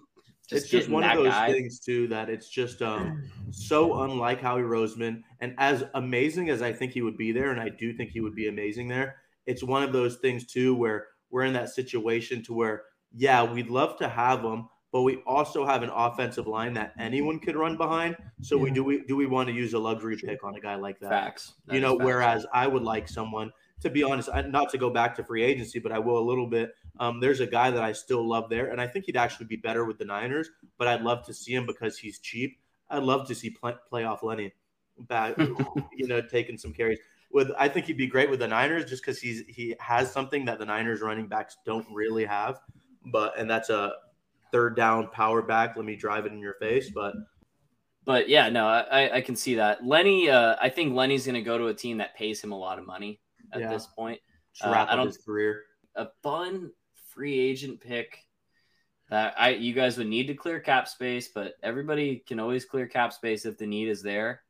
just it's just one of those guy. things too that it's just um so unlike Howie Roseman, and as amazing as I think he would be there, and I do think he would be amazing there. It's one of those things too where we're in that situation to where yeah, we'd love to have them, but we also have an offensive line that anyone could run behind. So we do we do we want to use a luxury pick on a guy like that? Facts. That you know, facts. whereas I would like someone to be honest, I- not to go back to free agency, but I will a little bit. Um, there's a guy that I still love there, and I think he'd actually be better with the Niners, but I'd love to see him because he's cheap. I'd love to see play, playoff Lenny back, [laughs] you know, taking some carries. With I think he'd be great with the Niners just because he's he has something that the Niners running backs don't really have, but and that's a third down power back. Let me drive it in your face, but But yeah, no, I, I can see that. Lenny, uh, I think Lenny's going to go to a team that pays him a lot of money at Yeah. this point. just Uh, wrap I up don't- his career. A fun free agent pick that I you guys would need to clear cap space, but everybody can always clear cap space if the need is there.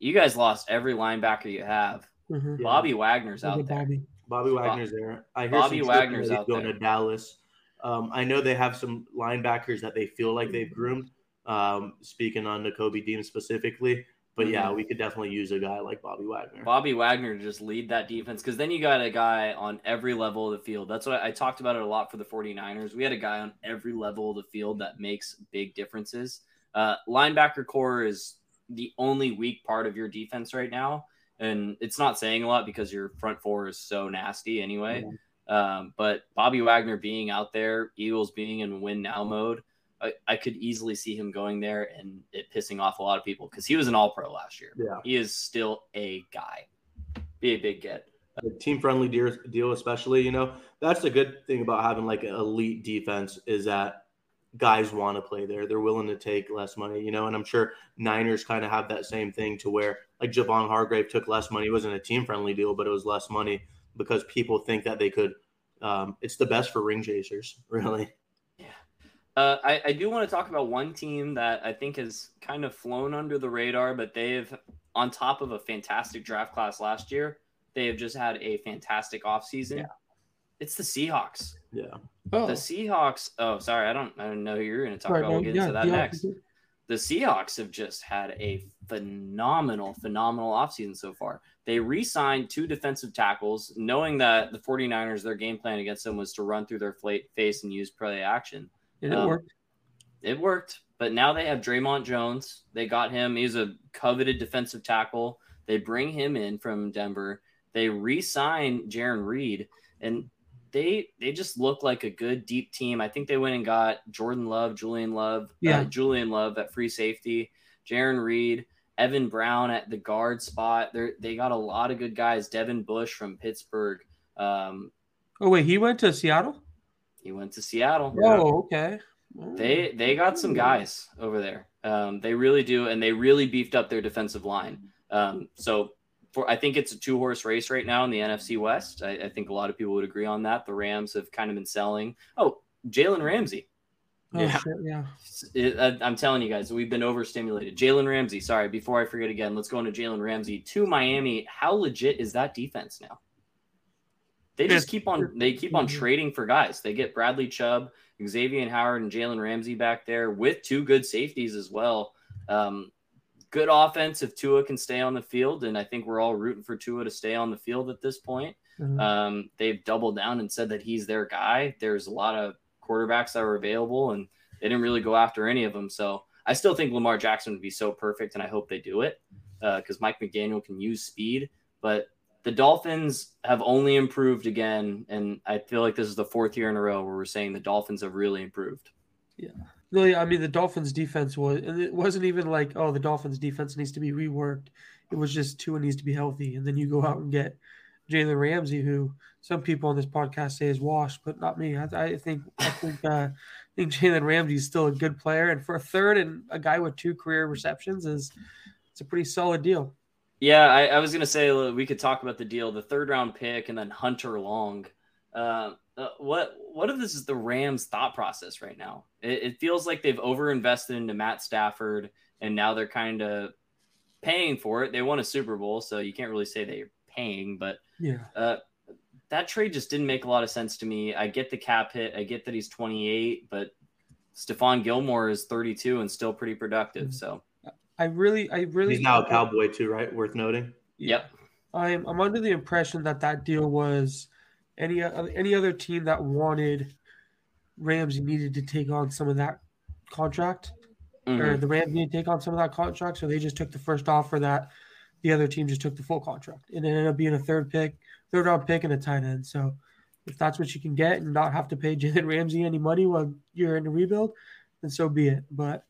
You guys lost every linebacker you have. Mhm. Yeah. Bobby Wagner's out there. Bobby. Bobby Wagner's there. I hear Bobby some Wagner's Wagner's out going there. to Dallas. Um, I know they have some linebackers that they feel like they've groomed. Um, speaking on the Kobe Dean specifically, but yeah, Mhm. we could definitely use a guy like Bobby Wagner. Bobby Wagner to just lead that defense because then you got a guy on every level of the field. That's what I, I talked about it a lot for the 49ers. We had a guy on every level of the field that makes big differences. Uh, linebacker core is the only weak part of your defense right now. And it's not saying a lot because your front four is so nasty anyway. Um, but Bobby Wagner being out there, Eagles being in win now mode, I, I could easily see him going there and it pissing off a lot of people because he was an all pro last year. Yeah. He is still a guy. Be a big get. A team friendly deal, especially, you know, that's the good thing about having like an elite defense is that guys want to play there. They're willing to take less money, you know, and I'm sure Niners kind of have that same thing to where like Javon Hargrave took less money. It wasn't a team friendly deal, but it was less money because people think that they could. Um, it's the best for ring chasers, [laughs] really. Yeah, uh, I, I do want to talk about one team that I think has kind of flown under the radar, but they've, on top of a fantastic draft class last year, they have just had a fantastic offseason. Yeah. It's the Seahawks. Yeah. Oh, The Seahawks. Oh, sorry, I don't. I don't know who you're going to talk right, about. We'll get yeah, into that yeah, next. the Seahawks have just had a phenomenal, phenomenal offseason so far. They re signed two defensive tackles, knowing that the 49ers, their game plan against them was to run through their face and use play action. And it Um, worked. It worked, but now they have Dre'Mont Jones. They got him. He's a coveted defensive tackle. They bring him in from Denver. They re sign Jarran Reed, and they they just look like a good deep team. I think they went and got Jordan Love, Julian Love, Yeah. uh, Julian Love at free safety, Jarran Reed, Evan Brown at the guard spot. They they got a lot of good guys. Devin Bush from Pittsburgh. Um, Oh wait, he went to Seattle. he went to Seattle. Oh, okay. They they got some guys over there. Um, they really do, and they really beefed up their defensive line. Um, so for I think it's a two horse race right now in the NFC West. I, I think a lot of people would agree on that. The Rams have kind of been selling. Oh, Jalen Ramsey. Oh, Yeah. shit, yeah. It- I- I'm telling you guys, we've been overstimulated. Jalen Ramsey. Sorry, before I forget again, let's go into Jalen Ramsey to Miami. How legit is that defense now? They just keep on they keep on Mhm. trading for guys. They get Bradley Chubb, Xavier Howard, and Jalen Ramsey back there with two good safeties as well. Um, good offense if Tua can stay on the field, and I think we're all rooting for Tua to stay on the field at this point. Mhm. Um, they've doubled down and said that he's their guy. There's a lot of quarterbacks that were available, and they didn't really go after any of them. So I I still think Lamar Jackson would be so perfect, and I hope they do it because uh, Mike McDaniel can use speed. But the Dolphins have only improved again, and I feel like this is the fourth year in a row where we're saying the Dolphins have really improved. Yeah. Yeah, I mean the Dolphins defense was and it wasn't even like, oh, the Dolphins defense needs to be reworked. It was just Tua needs to be healthy. And then you go out and get Jalen Ramsey, who some people on this podcast say is washed, but not me. I, I think I think uh, I think Jalen Ramsey is still a good player, and for a third and a guy with two career receptions is it's a pretty solid deal. Yeah, I, I was gonna say we could talk about the deal, the third round pick, and then Hunter Long. Uh, uh, what what if this is the Rams' thought process right now? It, it feels like they've overinvested into Matt Stafford, and now they're kind of paying for it. They won a Super Bowl, so you can't really say they're paying, but yeah, uh, that trade just didn't make a lot of sense to me. I get the cap hit, I get that he's 28, but Stephon Gilmore is 32 and still pretty productive. Mm-hmm. So I really, I really. He's now a Cowboy too, right? Worth noting. Yep. I'm I'm under the impression that that deal was any any other team that wanted Ramsey needed to take on some of that contract, mm-hmm. or the Rams needed to take on some of that contract, so they just took the first offer that the other team just took the full contract, and it ended up being a third pick, third round pick, and a tight end. So if that's what you can get and not have to pay [laughs] Jalen Ramsey any money while you're in a rebuild, then so be it. But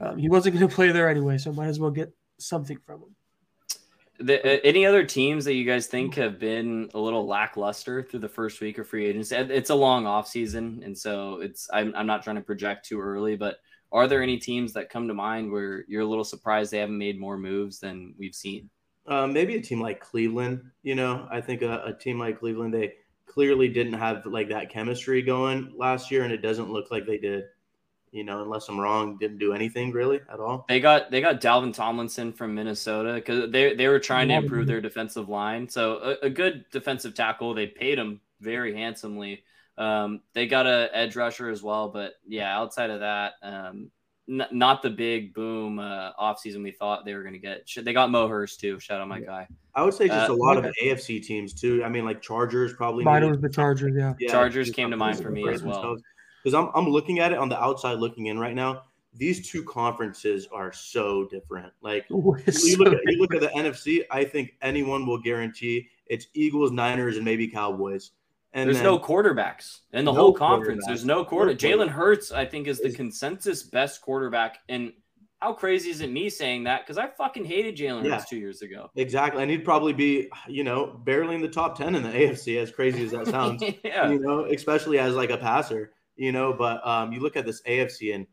um, he wasn't going [laughs] to play there anyway, so might as well get something from him. The, uh, any other teams that you guys think have been a little lackluster through the first week of free agency? It's a long off season, and so it's I'm, I'm not trying to project too early, but are there any teams that come to mind where you're a little surprised they haven't made more moves than we've seen? Uh, maybe a team like Cleveland. You know, I think a, a team like Cleveland they clearly didn't have like that chemistry going last year, and it doesn't look like they did you know, unless I'm wrong, didn't do anything really at all. They got they got Dalvin Tomlinson from Minnesota because they they were trying to improve their defensive line. So a, a good defensive tackle. They paid him very handsomely. Um, they got a edge rusher as well, but yeah, outside of that, um, n- not the big boom uh, offseason we thought they were going to get. They got Mo Hurst too. Shout out my guy. I would say just uh, a lot okay. of AFC teams too. I mean, like Chargers probably. Mine was the Chargers. Yeah. yeah Chargers came to mind for me as well because I'm I'm looking at it on the outside looking in right now. These two conferences are so different. Like oh, you, you look at you look at the NFC, I think anyone will guarantee it's Eagles, Niners, and maybe Cowboys. And there's no quarterbacks in the no whole conference. There's no quarter. Jalen Hurts, I think, is the consensus best quarterback. And how crazy is it me saying that? Because I fucking hated Jalen yeah, Hurts two years ago. Exactly. And he'd probably be, you know, barely in the top 10 in the [laughs] AFC, as crazy as that sounds. [laughs] yeah. You know, especially as like a passer you know. But um, you look at this AFC, and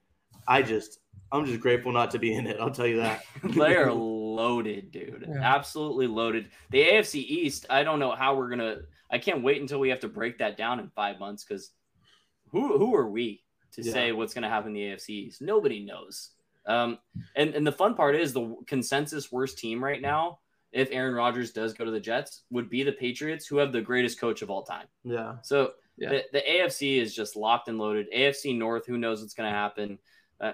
I just, I'm just grateful not to be in it. I'll tell you that. [laughs] they are [laughs] loaded, dude. Yeah. Absolutely loaded. The AFC East, I don't know how we're gonna. I can't wait until we have to break that down in five months because who who are we to yeah. say what's gonna happen in the AFC East? Nobody knows. Um, and and the fun part is the consensus worst team right now. If Aaron Rodgers does go to the Jets, would be the Patriots, who have the greatest coach of all time. Yeah. So yeah. The, the AFC is just locked and loaded. AFC North, who knows what's going to happen? Uh,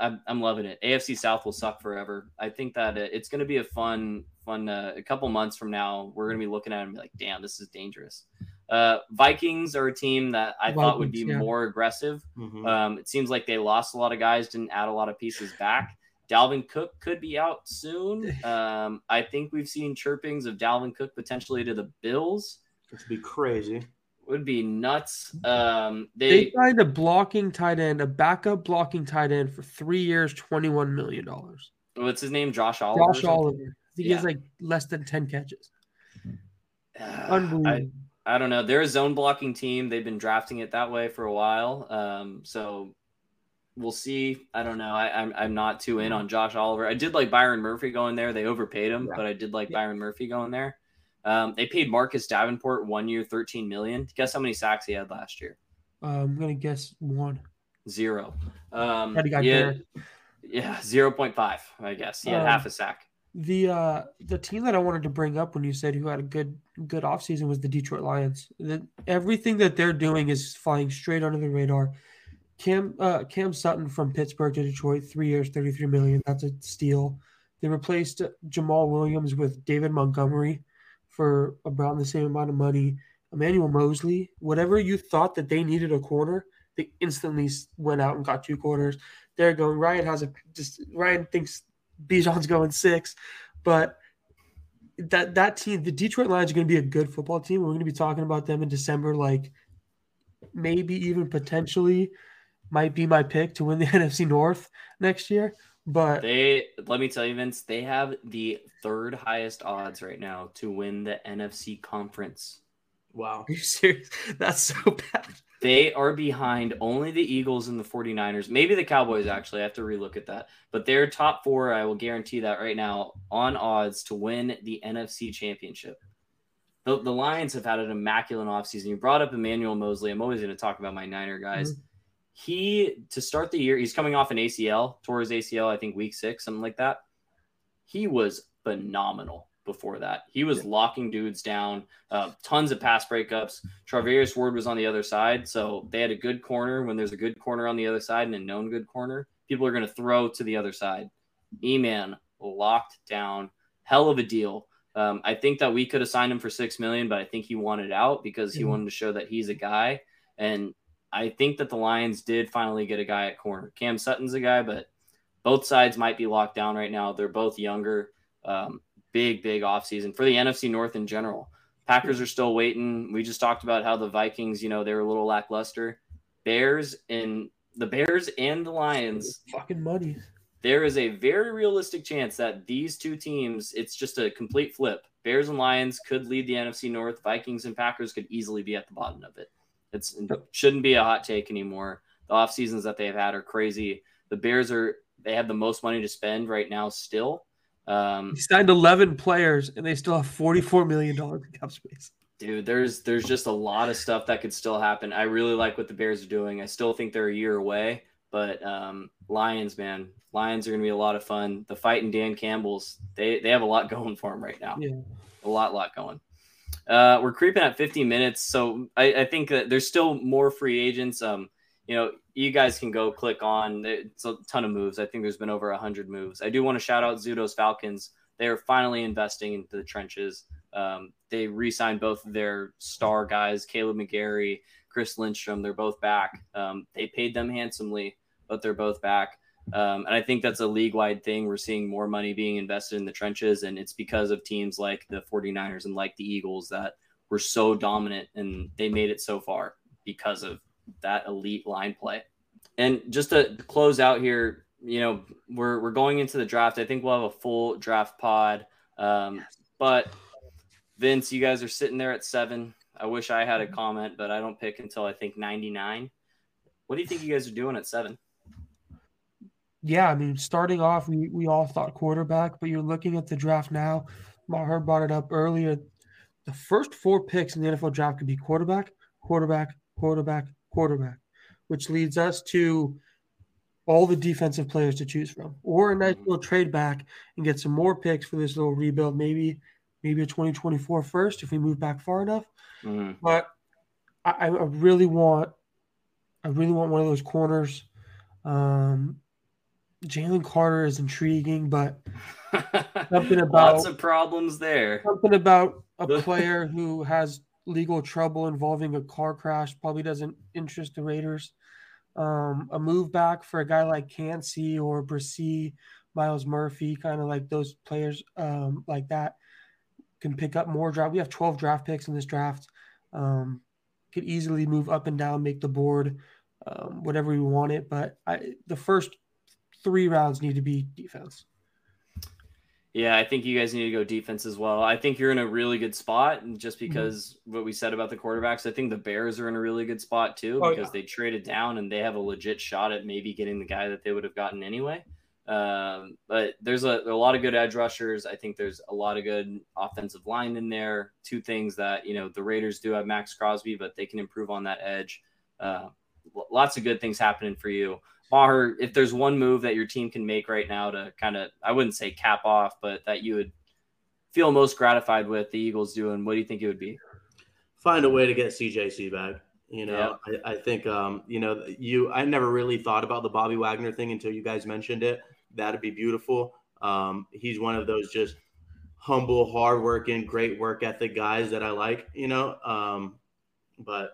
I'm, I'm loving it. AFC South will suck forever. I think that it's going to be a fun, fun. Uh, a couple months from now, we're going to be looking at it and be like, "Damn, this is dangerous." Uh, Vikings are a team that I Vikings, thought would be yeah. more aggressive. Mm-hmm. Um, it seems like they lost a lot of guys, didn't add a lot of pieces back. Dalvin Cook could be out soon. [sighs] Um, I think we've seen chirpings of Dalvin Cook potentially to the Bills. Which would be crazy would be nuts. Um, they, they signed a blocking tight end, a backup blocking tight end for three years, twenty one million dollars. What's his name? Josh Oliver. Josh Oliver. He yeah. has like less than ten catches. [sighs] Uh, Unbelievable. I, I don't know. They're a zone blocking team. They've been drafting it that way for a while. Um, so we'll see. I don't know. I, am I'm, I'm not too in on Josh Oliver. I did like Byron Murphy going there. They overpaid him, yeah. but I did like yeah. Byron Murphy going there. Um, they paid Marcus Davenport one year, thirteen million. Guess how many sacks he had last year? Uh, I'm gonna guess one. Zero. Um, yeah, yeah, zero point five. I guess he had um, half a sack. The uh, the team that I wanted to bring up when you said who had a good good offseason was the Detroit Lions. The, everything that they're doing is flying straight under the radar. Cam uh, Cam Sutton from Pittsburgh to Detroit, three years, thirty three million. That's a steal. They replaced Jamaal Williams with David Montgomery for around the same amount of money. Emmanuel Moseley, whatever you thought that they needed a corner, they instantly went out and got two corners. they're going. Ryan has a just Ryan thinks Bijan's going six, but that that team, the Detroit Lions, are going to be a good football team. We're going to be talking about them in December, like maybe even potentially might be my pick to win the [laughs] NFC North next year. But they let me tell you, Vince, they have the third highest odds right now to win the NFC conference. Wow. Are you serious? [laughs] That's so bad. They are behind only the Eagles and the 49ers. Maybe the Cowboys, actually. I have to relook at that. But they're top four. I will guarantee that right now on odds to win the NFC championship. The, the Lions have had an immaculate offseason. You brought up Emmanuel Moseley. I'm always going to talk about my Niner guys. Mm-hmm. He, to start the year, he's coming off an ACL, tore his ACL, I think week six, something like that. He was phenomenal before that. He was yeah. locking dudes down, uh, tons of pass breakups. Charvarius Ward was on the other side, so they had a good corner. When there's a good corner on the other side and a known good corner, people are going to throw to the other side. E-man locked down, hell of a deal. Um, I think that we could have signed him for six million, but I think he wanted out because he mm-hmm. wanted to show that he's a guy. And I think that the Lions did finally get a guy at corner. Cam Sutton's a guy, but both sides might be locked down right now. They're both younger. Um, big, big offseason for the NFC North in general. Packers are still waiting. We just talked about how the Vikings, you know, they're a little lackluster. Bears and the Bears and the Lions. Fucking money. There is a very realistic chance that these two teams, it's just a complete flip. Bears and Lions could lead the NFC North. Vikings and Packers could easily be at the bottom of it. It's, it shouldn't be a hot take anymore. The off seasons that they've had are crazy. The Bears are they have the most money to spend right now still. Um, he signed 11 players and they still have 44 million dollars in cap space. Dude, there's there's just a lot of stuff that could still happen. I really like what the Bears are doing. I still think they're a year away, but um, Lions, man, Lions are going to be a lot of fun. The fight and Dan Campbell's, they they have a lot [laughs] going for them right now. Yeah, a lot, lot going. Uh, we're creeping at 50 minutes, so I, I think that there's still more free agents. Um, you know, you guys can go click on. It's a ton of moves. I think there's been over 100 moves. I do want to shout out Zudo's Falcons. They are finally investing into the trenches. Um, they re signed both of their star guys, Kaleb McGary, Chris Lindstrom. They're both back. Um, they paid them handsomely, but they're both back. Um, and I think that's a league wide thing. We're seeing more money being invested in the trenches, and it's because of teams like the 49ers and like the Eagles that were so dominant and they made it so far because of that elite line play. And just to close out here, you know, we're we're going into the draft. I think we'll have a full draft pod. Um, but Vince, you guys are sitting there at seven. I wish I had a comment, but I don't pick until I think 99. What do you think you guys are doing at seven? Yeah, I mean, starting off, we, we all thought quarterback, but you're looking at the draft now. Maher brought it up earlier. The first four picks in the NFL draft could be quarterback, quarterback, quarterback, quarterback, which leads us to all the defensive players to choose from, or a nice mm-hmm. little trade back and get some more picks for this little rebuild. Maybe, maybe a 2024 first if we move back far enough. Mm-hmm. But I, I, really want, I really want one of those corners. Um, Jalen Carter is intriguing, but [laughs] something about lots of problems there. Something about a player who has legal trouble involving a car crash probably doesn't interest the Raiders. Um, a move back for a guy like Kancey or Bresee, Myles Murphy, kind of like those players um, like that can pick up more draft. We have 12 draft picks in this draft. Um, could easily move up and down, make the board, um, whatever we want it. But I, the first three rounds need to be defense. Yeah, I think you guys need to go defense as well. I think you're in a really good spot, and just mm-hmm. because mm-hmm. what we said about the quarterbacks, I think the Bears are in a really good spot too oh, because yeah. they traded down and they have a legit shot at maybe getting the guy that they would have gotten anyway. Um, but there's a, a, lot of good edge rushers. I think there's a lot of good offensive line in there. Two things that you know the Raiders do have Maxx Crosby, but they can improve on that edge. Uh, lots of good things happening for you. Maher, if there's one move that your team can make right now to kind of, I wouldn't say cap off, but that you would feel most gratified with the Eagles doing, what do you think it would be? Find a way to get CJC back. You know, yeah. I, I, think, um, you know, you, I never really thought about the Bobby Wagner thing until you guys mentioned it. That'd be beautiful. Um, he's one of those just humble, hardworking, great work ethic guys that I like, you know. Um, but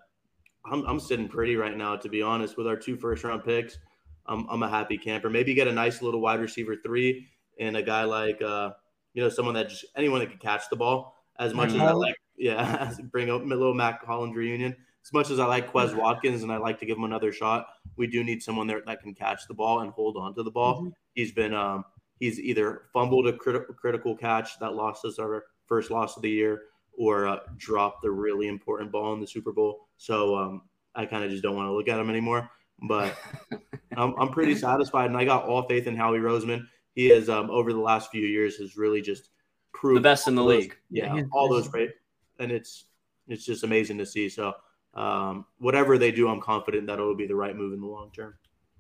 I'm, I'm sitting pretty right now, to be honest, with our two first round picks I'm, I'm a happy camper. Maybe get a nice little wide receiver three and a guy like uh, you know someone that just anyone that can catch the ball. As much as I like, yeah, [laughs] bring up a little Mack Hollins reunion. As much as I like Quez Watkins and I like to give him another shot, we do need someone there that can catch the ball and hold on to the ball. Mm-hmm. He's been um, he's either fumbled a crit- critical catch that lost us our first loss of the year, or uh, dropped the really important ball in the Super Bowl. So um, I kind of just don't want to look at him anymore. But [laughs] I'm, I'm pretty satisfied, and I got all faith in Howie Roseman. He has um, over the last few years has really just proved the best in the those, league. Yeah, all those great, and it's it's just amazing to see. So um, whatever they do, I'm confident that it'll be the right move in the long term.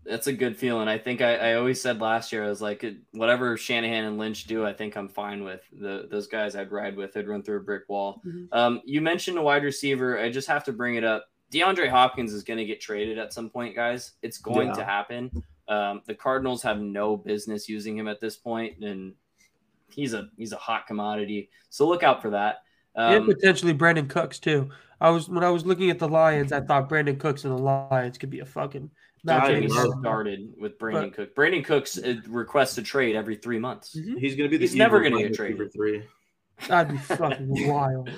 That's a good feeling. I think I, I always said last year I was like whatever Shanahan and Lynch do, I think I'm fine with the those guys I'd ride with. I'd run through a brick wall. Mm-hmm. Um, you mentioned a wide receiver. I just have to bring it up. DeAndre Hopkins is going to get traded at some point, guys. It's going yeah. to happen. Um, the Cardinals have no business using him at this point, and he's a he's a hot commodity. So look out for that. Um, and potentially Brandin Cooks too. I was when I was looking at the Lions, I thought Brandin Cooks and the Lions could be a fucking. Not started with Brandin but, Cook. Brandin Cooks uh, requests a trade every three months. Mm-hmm. He's going to be. He's never going to get traded. Three. That'd be fucking [laughs] wild.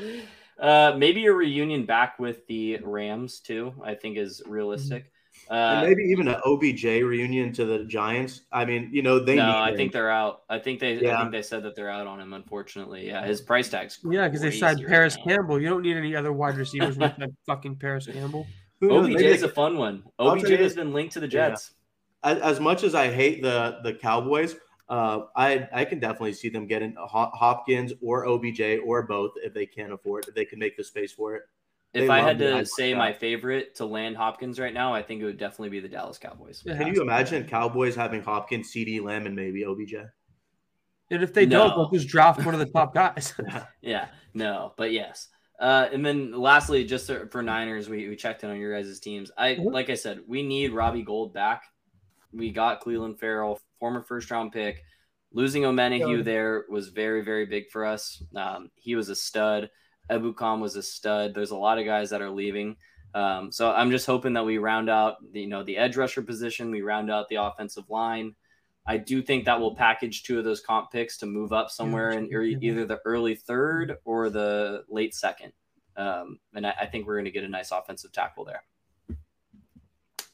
Uh, maybe a reunion back with the Rams too. I think is realistic. Uh, maybe even an OBJ reunion to the Giants. I mean, you know, they. No, I think they're out. I think they. Yeah. I think they said that they're out on him. Unfortunately, yeah, his price tag's. Yeah, because they signed Parris right Campbell. You don't need any other wide receivers with [laughs] that fucking Parris Campbell. OBJ is a fun one. OBJ has been linked to the Jets. Yeah. As, as much as I hate the the Cowboys, uh, I I can definitely see them getting Hopkins or OBJ or both if they can afford if they can make the space for it. They if I had to say my favorite to land Hopkins right now, I think it would definitely be the Dallas Cowboys. Can you imagine Cowboys having Hopkins, CeeDee Lamb, and maybe OBJ? And if they no. don't, they'll just draft one of the top guys. [laughs] [laughs] yeah, no, but yes. Uh, and then lastly, just for Niners, we, we checked in on your guys' teams. I mm-hmm. like I said, we need Robbie Gould back. We got Clelin Ferrell, former first round pick. Losing Omenihu there was very, very big for us. Um, he was a stud. Ebukam was a stud. There's a lot of guys that are leaving. Um, so I'm just hoping that we round out, the, you know, the edge rusher position. We round out the offensive line. I do think that we'll package two of those comp picks to move up somewhere in either the early third or the late second. Um, and I, I, think we're going to get a nice offensive tackle there.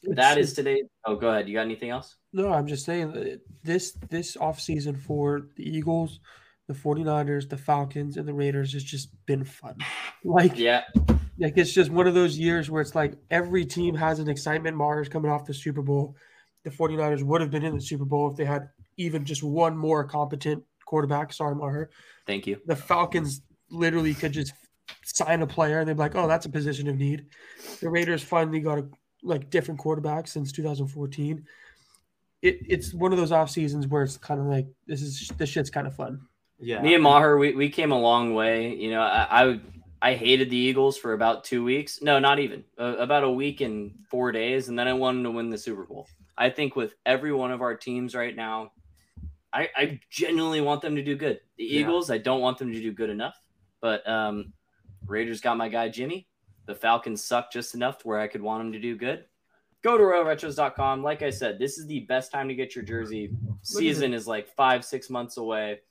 That is today. Oh, go ahead. You got anything else? No, I'm just saying this this offseason for the Eagles, the 49ers, the Falcons, and the Raiders has just been fun. [laughs] Like, yeah. Like it's just one of those years where it's like every team has an excitement. Mars coming off the Super Bowl. The 49ers would have been in the Super Bowl if they had even just one more competent quarterback. Sorry, Maher. Thank you. The Falcons literally could just sign a player and they'd be like, oh, that's a position of need. The Raiders finally got a like different quarterbacks since 2014. It, it's one of those off seasons where it's kind of like this is this shit's kind of fun. Yeah, me and Maher, we, we came a long way. You know, I, I, I hated the Eagles for about two weeks. No, not even uh, about a week and four days, and then I wanted to win the Super Bowl. I think with every one of our teams right now, I, I genuinely want them to do good. The Eagles, yeah. I don't want them to do good enough, but um, Raiders got my guy Jimmy. The Falcons suck just enough to where I could want them to do good. Go to RoyalRetros.com. Like I said, this is the best time to get your jersey. Season is like five, six months away.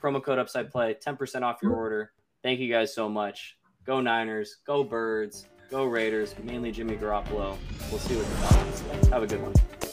Promo code Upside Play, 10% off your order. Thank you guys so much. Go Niners. Go Birds. Go Raiders. Mainly Jimmy Garoppolo. We'll see what the say. Have a good one.